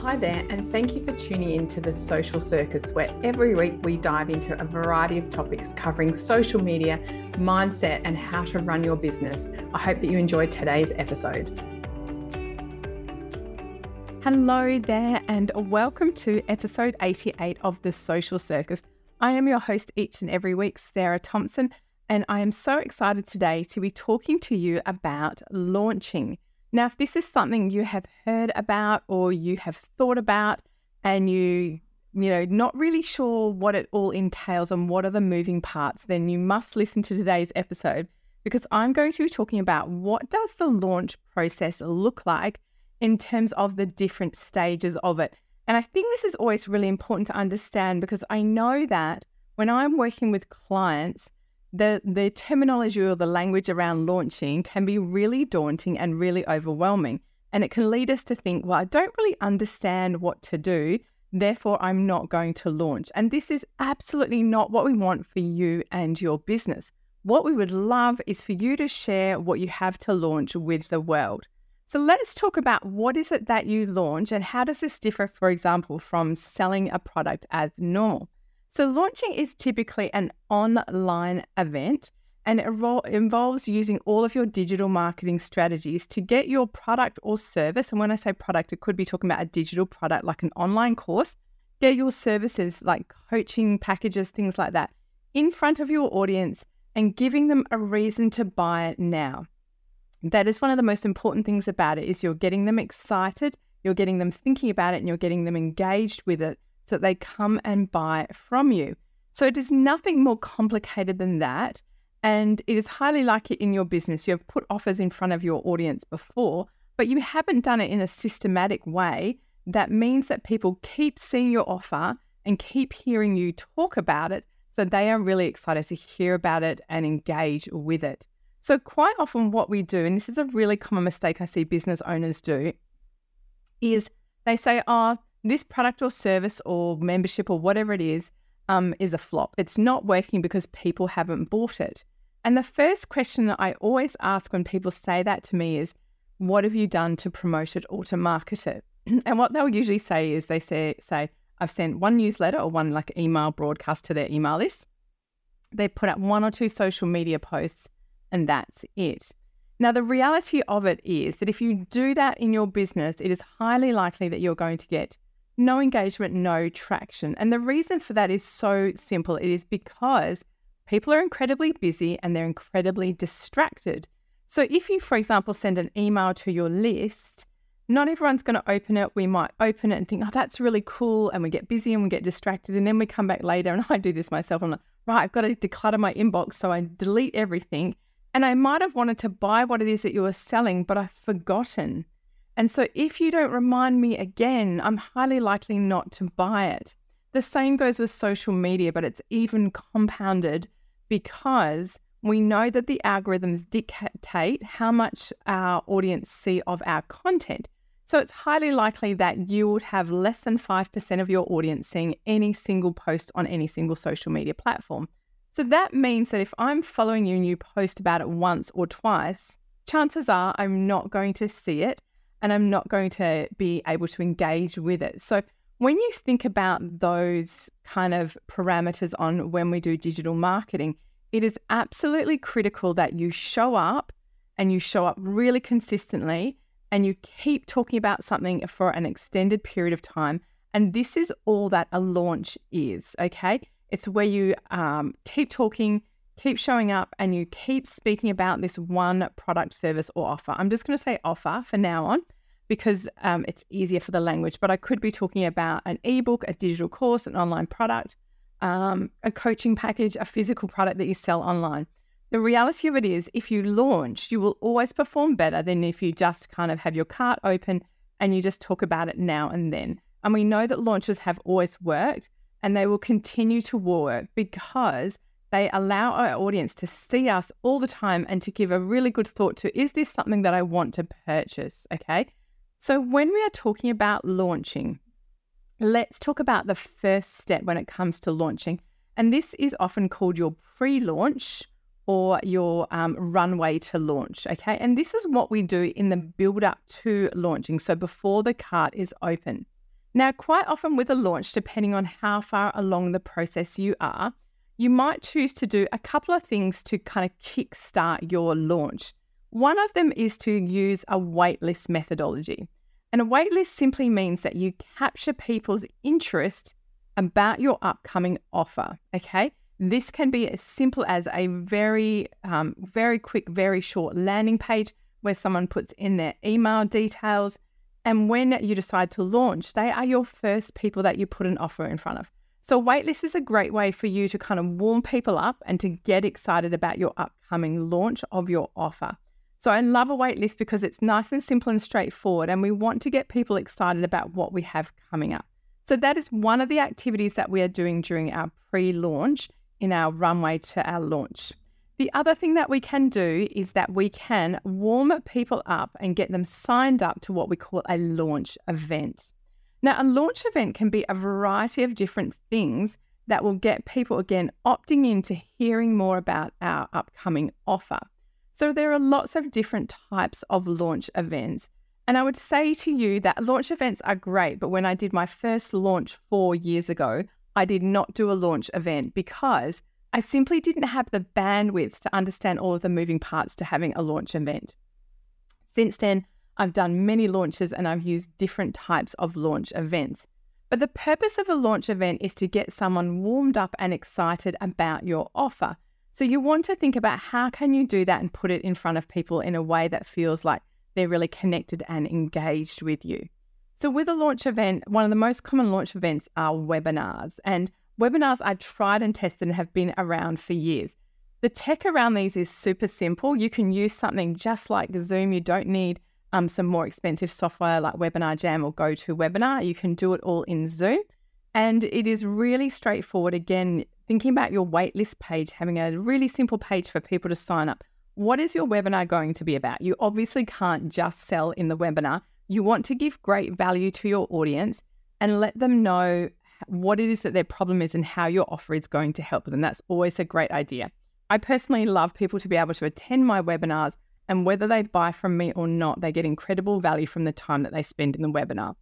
Hi there, and thank you for tuning in to the Social Circus, where every week we dive into a variety of topics covering social media, mindset, and how to run your business. I hope that you enjoyed today's episode. Hello there, and welcome to episode 88 of the Social Circus. I am your host each and every week, Sarah Thomson, and I am so excited today to be talking to you about launching. Now, if this is something you have heard about or you have thought about and you you know, not really sure what it all entails and what are the moving parts, then you must listen to today's episode because I'm going to be talking about what does the launch process look like in terms of the different stages of it. And I think this is always really important to understand because I know that when I'm working with clients, the the terminology or the language around launching can be really daunting and really overwhelming and it can lead us to think well i don't really understand what to do therefore i'm not going to launch. And this is absolutely not what we want for you and your business. What we would love is for you to share what you have to launch with the world. So let's talk about what is it that you launch and how does this differ for example from selling a product as normal so, launching is typically an online event and it involves using all of your digital marketing strategies to get your product or service. And when I say product, it could be talking about a digital product like an online course, get your services like coaching packages, things like that, in front of your audience and giving them a reason to buy it now. That is one of the most important things about it is you're getting them excited, you're getting them thinking about it and you're getting them engaged with it so that they come and buy from you. So it is nothing more complicated than that. And it is highly likely in your business you have put offers in front of your audience before, but you haven't done it in a systematic way. That means that people keep seeing your offer and keep hearing you talk about it. So they are really excited to hear about it and engage with it. So, quite often, what we do, and this is a really common mistake I see business owners do, is they say, Oh, this product or service or membership or whatever it is um, is a flop. It's not working because people haven't bought it. And the first question that I always ask when people say that to me is, what have you done to promote it or to market it? and what they'll usually say is they say, say, I've sent one newsletter or one like email broadcast to their email list. They put up one or two social media posts and that's it. Now, the reality of it is that if you do that in your business, it is highly likely that you're going to get no engagement, no traction. And the reason for that is so simple it is because people are incredibly busy and they're incredibly distracted. So, if you, for example, send an email to your list, not everyone's going to open it. We might open it and think, oh, that's really cool. And we get busy and we get distracted. And then we come back later, and I do this myself. I'm like, right, I've got to declutter my inbox. So I delete everything. And I might have wanted to buy what it is that you are selling, but I've forgotten. And so if you don't remind me again, I'm highly likely not to buy it. The same goes with social media, but it's even compounded because we know that the algorithms dictate how much our audience see of our content. So it's highly likely that you would have less than 5% of your audience seeing any single post on any single social media platform. So that means that if I'm following you and you post about it once or twice, chances are I'm not going to see it and I'm not going to be able to engage with it. So when you think about those kind of parameters on when we do digital marketing, it is absolutely critical that you show up and you show up really consistently and you keep talking about something for an extended period of time. And this is all that a launch is, okay? It's where you um, keep talking, keep showing up and you keep speaking about this one product, service, or offer. I'm just going to say offer for now on because um, it's easier for the language, but I could be talking about an ebook, a digital course, an online product, um, a coaching package, a physical product that you sell online. The reality of it is, if you launch, you will always perform better than if you just kind of have your cart open and you just talk about it now and then. And we know that launches have always worked and they will continue to work because they allow our audience to see us all the time and to give a really good thought to is this something that I want to purchase? Okay. So, when we are talking about launching, let's talk about the first step when it comes to launching. And this is often called your pre launch or your um, runway to launch. Okay. And this is what we do in the build up to launching. So, before the cart is open. Now, quite often with a launch, depending on how far along the process you are, you might choose to do a couple of things to kind of kickstart your launch. One of them is to use a waitlist methodology. And a waitlist simply means that you capture people's interest about your upcoming offer. Okay. This can be as simple as a very, um, very quick, very short landing page where someone puts in their email details. And when you decide to launch, they are your first people that you put an offer in front of. So, waitlist is a great way for you to kind of warm people up and to get excited about your upcoming launch of your offer. So, I love a waitlist because it's nice and simple and straightforward, and we want to get people excited about what we have coming up. So, that is one of the activities that we are doing during our pre launch in our runway to our launch. The other thing that we can do is that we can warm people up and get them signed up to what we call a launch event. Now, a launch event can be a variety of different things that will get people again opting into hearing more about our upcoming offer. So, there are lots of different types of launch events. And I would say to you that launch events are great, but when I did my first launch four years ago, I did not do a launch event because I simply didn't have the bandwidth to understand all of the moving parts to having a launch event. Since then, I've done many launches and I've used different types of launch events. But the purpose of a launch event is to get someone warmed up and excited about your offer. So you want to think about how can you do that and put it in front of people in a way that feels like they're really connected and engaged with you. So, with a launch event, one of the most common launch events are webinars. And webinars are tried and tested and have been around for years. The tech around these is super simple. You can use something just like Zoom. You don't need um, some more expensive software like Webinar Jam or GoToWebinar. You can do it all in Zoom. And it is really straightforward. Again, thinking about your waitlist page, having a really simple page for people to sign up. What is your webinar going to be about? You obviously can't just sell in the webinar. You want to give great value to your audience and let them know what it is that their problem is and how your offer is going to help them. That's always a great idea. I personally love people to be able to attend my webinars, and whether they buy from me or not, they get incredible value from the time that they spend in the webinar.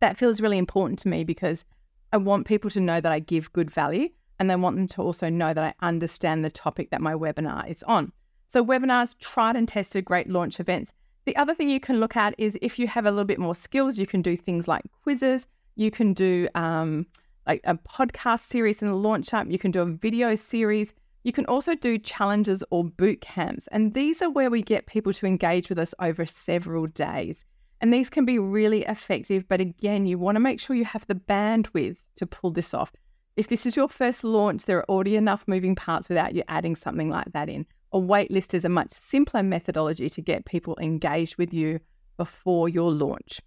That feels really important to me because I want people to know that I give good value and they want them to also know that I understand the topic that my webinar is on. So, webinars, tried and tested, great launch events. The other thing you can look at is if you have a little bit more skills, you can do things like quizzes, you can do um, like a podcast series and a launch up, you can do a video series. You can also do challenges or boot camps. And these are where we get people to engage with us over several days. And these can be really effective. But again, you want to make sure you have the bandwidth to pull this off. If this is your first launch, there are already enough moving parts without you adding something like that in. A waitlist is a much simpler methodology to get people engaged with you before your launch.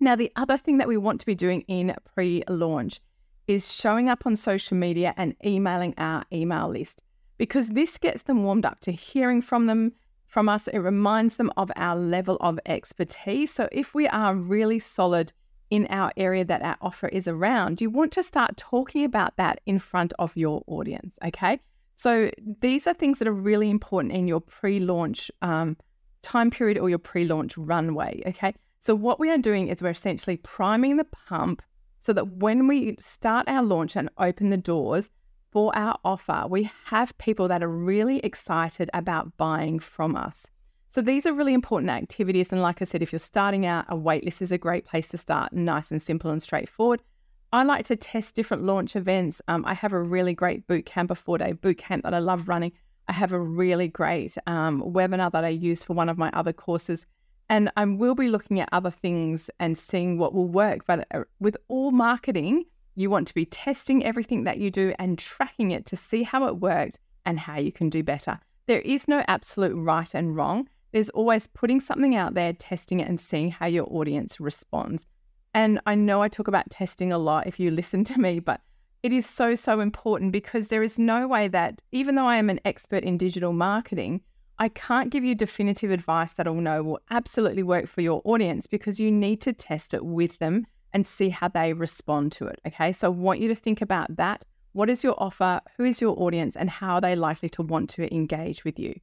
Now, the other thing that we want to be doing in pre launch is showing up on social media and emailing our email list because this gets them warmed up to hearing from them from us it reminds them of our level of expertise so if we are really solid in our area that our offer is around you want to start talking about that in front of your audience okay so these are things that are really important in your pre-launch um, time period or your pre-launch runway. Okay. So what we are doing is we're essentially priming the pump so that when we start our launch and open the doors for our offer, we have people that are really excited about buying from us. So these are really important activities. And like I said, if you're starting out, a waitlist is a great place to start, nice and simple and straightforward. I like to test different launch events. Um, I have a really great boot camp, a four day boot camp that I love running. I have a really great um, webinar that I use for one of my other courses. And I will be looking at other things and seeing what will work. But uh, with all marketing, you want to be testing everything that you do and tracking it to see how it worked and how you can do better. There is no absolute right and wrong. There's always putting something out there, testing it, and seeing how your audience responds. And I know I talk about testing a lot if you listen to me, but it is so, so important because there is no way that, even though I am an expert in digital marketing, I can't give you definitive advice that I'll know will absolutely work for your audience because you need to test it with them and see how they respond to it. Okay. So I want you to think about that. What is your offer? Who is your audience? And how are they likely to want to engage with you?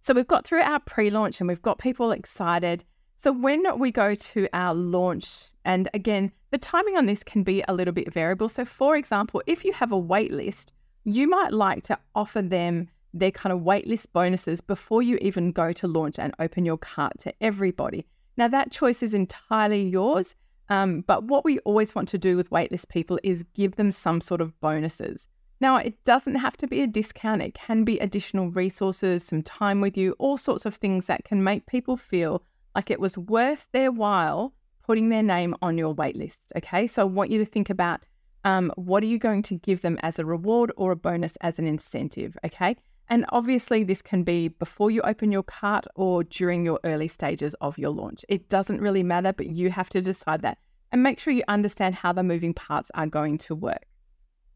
So we've got through our pre launch and we've got people excited. So when we go to our launch, and again, the timing on this can be a little bit variable. So, for example, if you have a wait list, you might like to offer them their kind of waitlist bonuses before you even go to launch and open your cart to everybody. Now, that choice is entirely yours. Um, but what we always want to do with waitlist people is give them some sort of bonuses. Now, it doesn't have to be a discount, it can be additional resources, some time with you, all sorts of things that can make people feel like it was worth their while putting their name on your waitlist. Okay, so I want you to think about um, what are you going to give them as a reward or a bonus as an incentive. Okay, and obviously, this can be before you open your cart or during your early stages of your launch. It doesn't really matter, but you have to decide that and make sure you understand how the moving parts are going to work.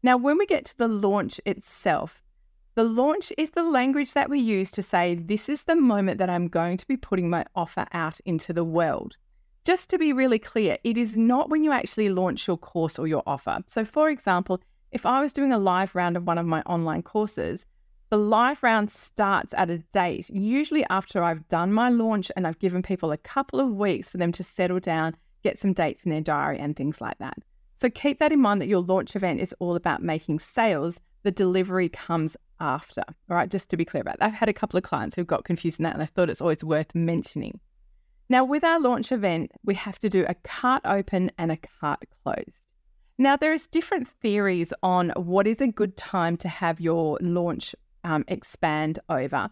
Now, when we get to the launch itself, the launch is the language that we use to say, This is the moment that I'm going to be putting my offer out into the world. Just to be really clear, it is not when you actually launch your course or your offer. So, for example, if I was doing a live round of one of my online courses, the live round starts at a date, usually after I've done my launch and I've given people a couple of weeks for them to settle down, get some dates in their diary, and things like that. So keep that in mind that your launch event is all about making sales. The delivery comes after. All right, just to be clear about that. I've had a couple of clients who got confused in that, and I thought it's always worth mentioning. Now, with our launch event, we have to do a cart open and a cart closed. Now, there's different theories on what is a good time to have your launch um, expand over?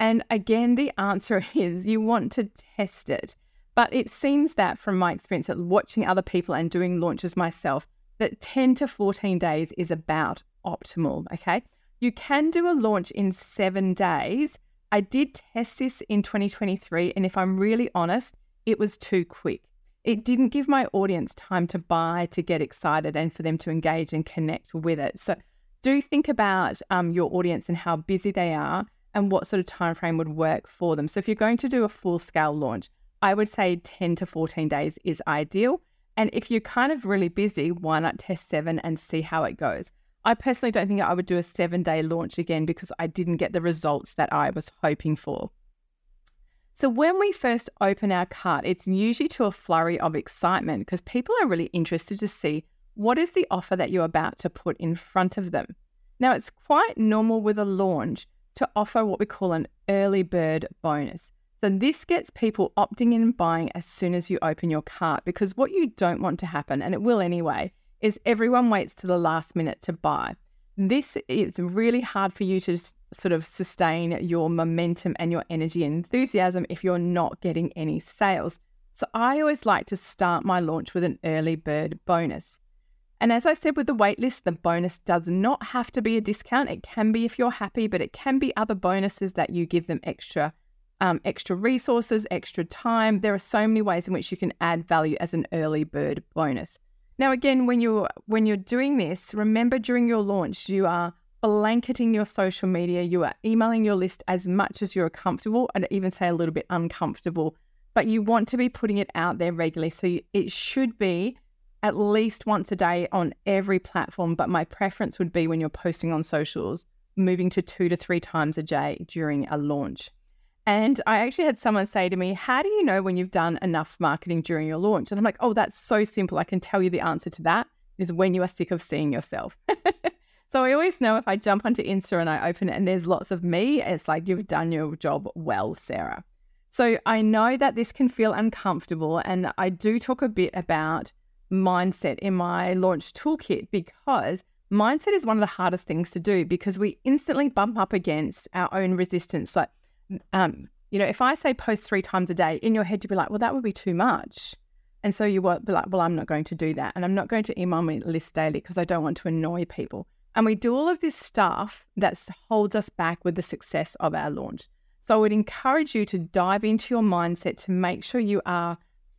And again, the answer is you want to test it. But it seems that from my experience at watching other people and doing launches myself, that 10 to 14 days is about optimal. Okay. You can do a launch in seven days. I did test this in 2023. And if I'm really honest, it was too quick. It didn't give my audience time to buy, to get excited, and for them to engage and connect with it. So do think about um, your audience and how busy they are and what sort of time frame would work for them. So if you're going to do a full scale launch, I would say 10 to 14 days is ideal. And if you're kind of really busy, why not test seven and see how it goes? I personally don't think I would do a seven day launch again because I didn't get the results that I was hoping for. So, when we first open our cart, it's usually to a flurry of excitement because people are really interested to see what is the offer that you're about to put in front of them? Now, it's quite normal with a launch to offer what we call an early bird bonus. So, this gets people opting in and buying as soon as you open your cart because what you don't want to happen, and it will anyway, is everyone waits to the last minute to buy. This is really hard for you to sort of sustain your momentum and your energy and enthusiasm if you're not getting any sales. So, I always like to start my launch with an early bird bonus. And as I said with the waitlist, the bonus does not have to be a discount. It can be if you're happy, but it can be other bonuses that you give them extra um, extra resources, extra time. There are so many ways in which you can add value as an early bird bonus. Now, again, when you're when you're doing this, remember during your launch, you are blanketing your social media, you are emailing your list as much as you're comfortable, and even say a little bit uncomfortable. But you want to be putting it out there regularly, so you, it should be at least once a day on every platform, but my preference would be when you're posting on socials, moving to two to three times a day during a launch. And I actually had someone say to me, How do you know when you've done enough marketing during your launch? And I'm like, Oh, that's so simple. I can tell you the answer to that is when you are sick of seeing yourself. so I always know if I jump onto Insta and I open it and there's lots of me, it's like you've done your job well, Sarah. So I know that this can feel uncomfortable. And I do talk a bit about mindset in my launch toolkit because mindset is one of the hardest things to do because we instantly bump up against our own resistance. Like, um, you know, if I say post three times a day, in your head you'd be like, well, that would be too much. And so you will be like, well, I'm not going to do that. And I'm not going to email my list daily because I don't want to annoy people. And we do all of this stuff that holds us back with the success of our launch. So I would encourage you to dive into your mindset to make sure you are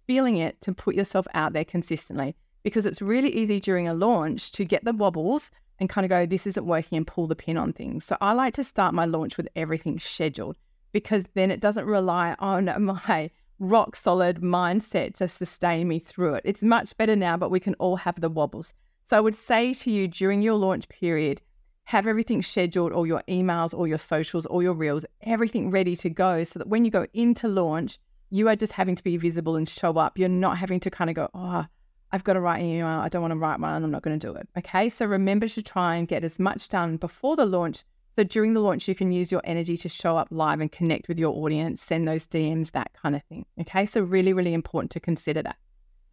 feeling it to put yourself out there consistently because it's really easy during a launch to get the wobbles and kind of go, this isn't working and pull the pin on things. So I like to start my launch with everything scheduled because then it doesn't rely on my rock solid mindset to sustain me through it. It's much better now, but we can all have the wobbles. So I would say to you during your launch period, have everything scheduled, all your emails, all your socials, all your reels, everything ready to go so that when you go into launch, You are just having to be visible and show up. You're not having to kind of go, oh, I've got to write an email. I don't want to write one. I'm not going to do it. Okay. So remember to try and get as much done before the launch. So during the launch, you can use your energy to show up live and connect with your audience, send those DMs, that kind of thing. Okay. So really, really important to consider that.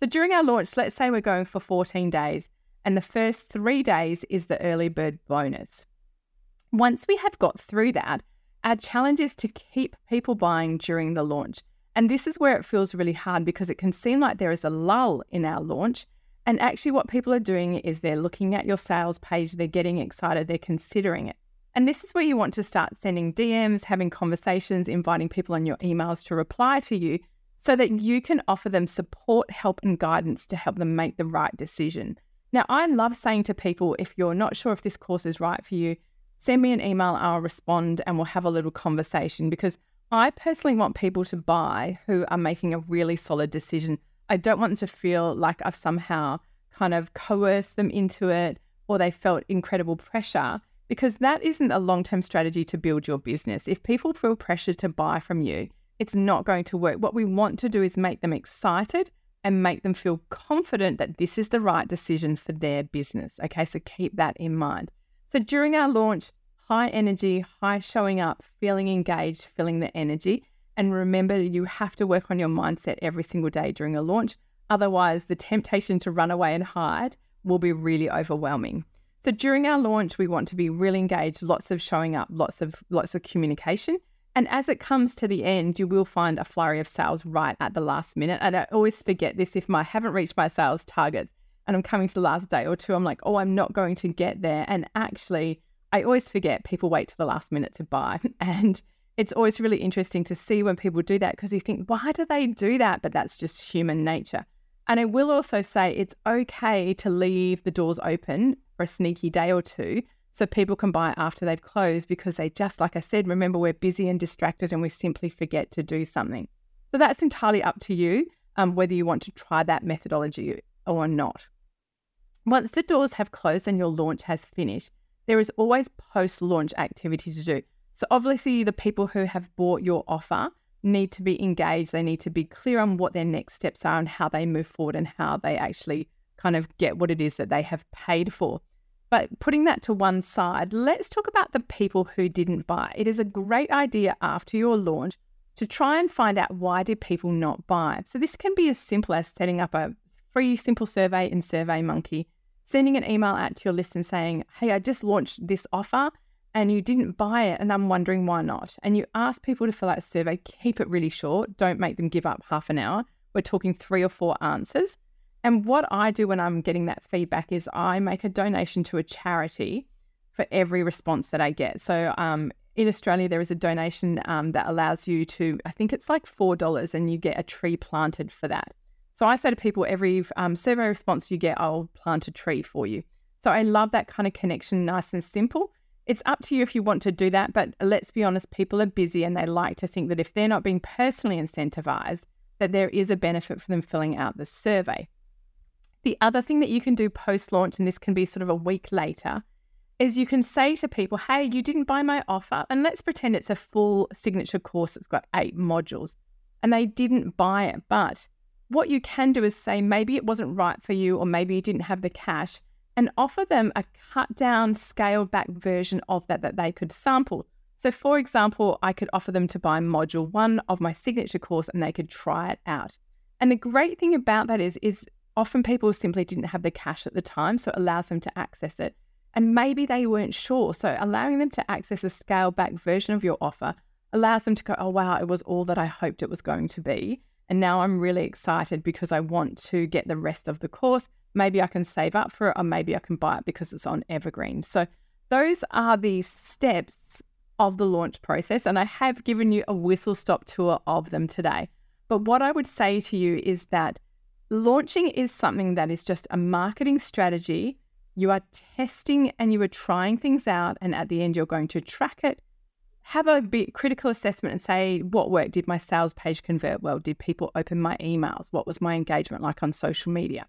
So during our launch, let's say we're going for 14 days, and the first three days is the early bird bonus. Once we have got through that, our challenge is to keep people buying during the launch. And this is where it feels really hard because it can seem like there is a lull in our launch. And actually, what people are doing is they're looking at your sales page, they're getting excited, they're considering it. And this is where you want to start sending DMs, having conversations, inviting people on your emails to reply to you so that you can offer them support, help, and guidance to help them make the right decision. Now, I love saying to people if you're not sure if this course is right for you, send me an email, I'll respond, and we'll have a little conversation because I personally want people to buy who are making a really solid decision. I don't want them to feel like I've somehow kind of coerced them into it or they felt incredible pressure because that isn't a long term strategy to build your business. If people feel pressure to buy from you, it's not going to work. What we want to do is make them excited and make them feel confident that this is the right decision for their business. Okay, so keep that in mind. So during our launch, high energy, high showing up, feeling engaged, feeling the energy. And remember, you have to work on your mindset every single day during a launch. Otherwise, the temptation to run away and hide will be really overwhelming. So during our launch, we want to be really engaged, lots of showing up, lots of lots of communication. And as it comes to the end, you will find a flurry of sales right at the last minute. And I always forget this if I haven't reached my sales targets and I'm coming to the last day or two, I'm like, oh, I'm not going to get there. And actually, I always forget people wait to the last minute to buy. And it's always really interesting to see when people do that because you think, why do they do that? But that's just human nature. And I will also say it's okay to leave the doors open for a sneaky day or two so people can buy after they've closed because they just, like I said, remember we're busy and distracted and we simply forget to do something. So that's entirely up to you um, whether you want to try that methodology or not. Once the doors have closed and your launch has finished, there is always post launch activity to do. So, obviously, the people who have bought your offer need to be engaged. They need to be clear on what their next steps are and how they move forward and how they actually kind of get what it is that they have paid for. But putting that to one side, let's talk about the people who didn't buy. It is a great idea after your launch to try and find out why did people not buy. So this can be as simple as setting up a free simple survey in SurveyMonkey, sending an email out to your list and saying, "Hey, I just launched this offer and you didn't buy it and I'm wondering why not." And you ask people to fill out a survey, keep it really short, don't make them give up half an hour. We're talking 3 or 4 answers and what I do when I'm getting that feedback is I make a donation to a charity for every response that I get. So um, in Australia, there is a donation um, that allows you to, I think it's like $4 and you get a tree planted for that. So I say to people, every um, survey response you get, I'll plant a tree for you. So I love that kind of connection, nice and simple. It's up to you if you want to do that, but let's be honest, people are busy and they like to think that if they're not being personally incentivized, that there is a benefit for them filling out the survey. The other thing that you can do post launch, and this can be sort of a week later, is you can say to people, hey, you didn't buy my offer. And let's pretend it's a full signature course that's got eight modules and they didn't buy it. But what you can do is say, maybe it wasn't right for you, or maybe you didn't have the cash, and offer them a cut down, scaled back version of that that they could sample. So, for example, I could offer them to buy module one of my signature course and they could try it out. And the great thing about that is, is often people simply didn't have the cash at the time, so it allows them to access it. And maybe they weren't sure. So allowing them to access a scaled back version of your offer allows them to go, oh, wow, it was all that I hoped it was going to be. And now I'm really excited because I want to get the rest of the course. Maybe I can save up for it, or maybe I can buy it because it's on Evergreen. So those are the steps of the launch process. And I have given you a whistle stop tour of them today. But what I would say to you is that Launching is something that is just a marketing strategy. You are testing and you are trying things out, and at the end, you're going to track it. Have a bit critical assessment and say, what worked? Did my sales page convert well? Did people open my emails? What was my engagement like on social media?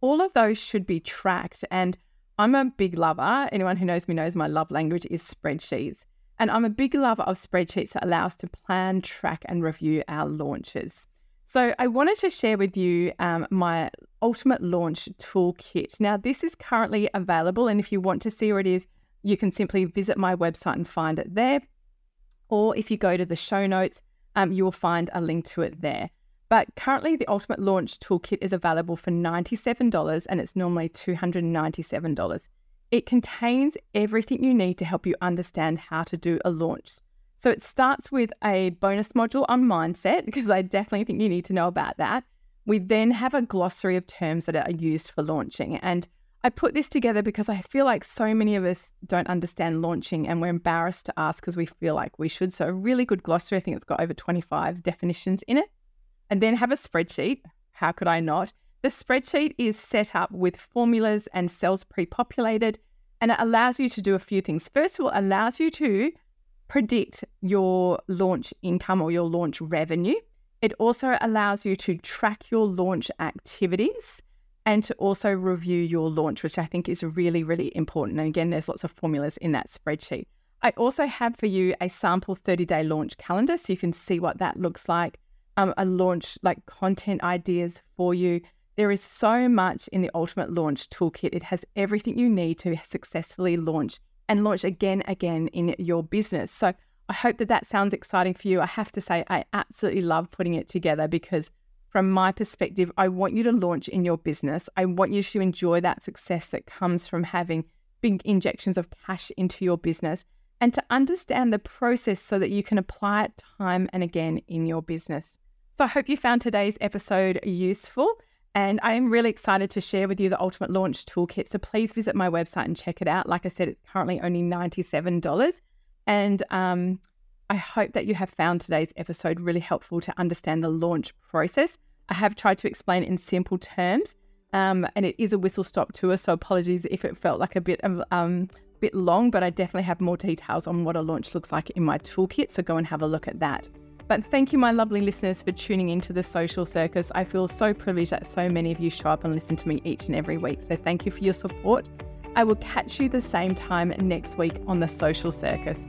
All of those should be tracked. And I'm a big lover. Anyone who knows me knows my love language is spreadsheets. And I'm a big lover of spreadsheets that allow us to plan, track, and review our launches. So, I wanted to share with you um, my Ultimate Launch Toolkit. Now, this is currently available, and if you want to see where it is, you can simply visit my website and find it there. Or if you go to the show notes, um, you will find a link to it there. But currently, the Ultimate Launch Toolkit is available for $97 and it's normally $297. It contains everything you need to help you understand how to do a launch. So it starts with a bonus module on mindset, because I definitely think you need to know about that. We then have a glossary of terms that are used for launching. And I put this together because I feel like so many of us don't understand launching and we're embarrassed to ask because we feel like we should. So, a really good glossary. I think it's got over 25 definitions in it. And then have a spreadsheet. How could I not? The spreadsheet is set up with formulas and cells pre populated, and it allows you to do a few things. First of all, allows you to predict your launch income or your launch revenue. It also allows you to track your launch activities and to also review your launch, which I think is really, really important. And again, there's lots of formulas in that spreadsheet. I also have for you a sample 30 day launch calendar so you can see what that looks like, um, a launch like content ideas for you. There is so much in the Ultimate Launch Toolkit. It has everything you need to successfully launch and launch again, again in your business. So I hope that that sounds exciting for you. I have to say, I absolutely love putting it together because from my perspective, I want you to launch in your business. I want you to enjoy that success that comes from having big injections of cash into your business and to understand the process so that you can apply it time and again in your business. So I hope you found today's episode useful. And I am really excited to share with you the Ultimate Launch Toolkit. So please visit my website and check it out. Like I said, it's currently only $97. And um, I hope that you have found today's episode really helpful to understand the launch process. I have tried to explain in simple terms, um, and it is a whistle stop tour. So apologies if it felt like a bit of um, bit long, but I definitely have more details on what a launch looks like in my toolkit. So go and have a look at that. But thank you, my lovely listeners, for tuning into the social circus. I feel so privileged that so many of you show up and listen to me each and every week. So thank you for your support. I will catch you the same time next week on the social circus.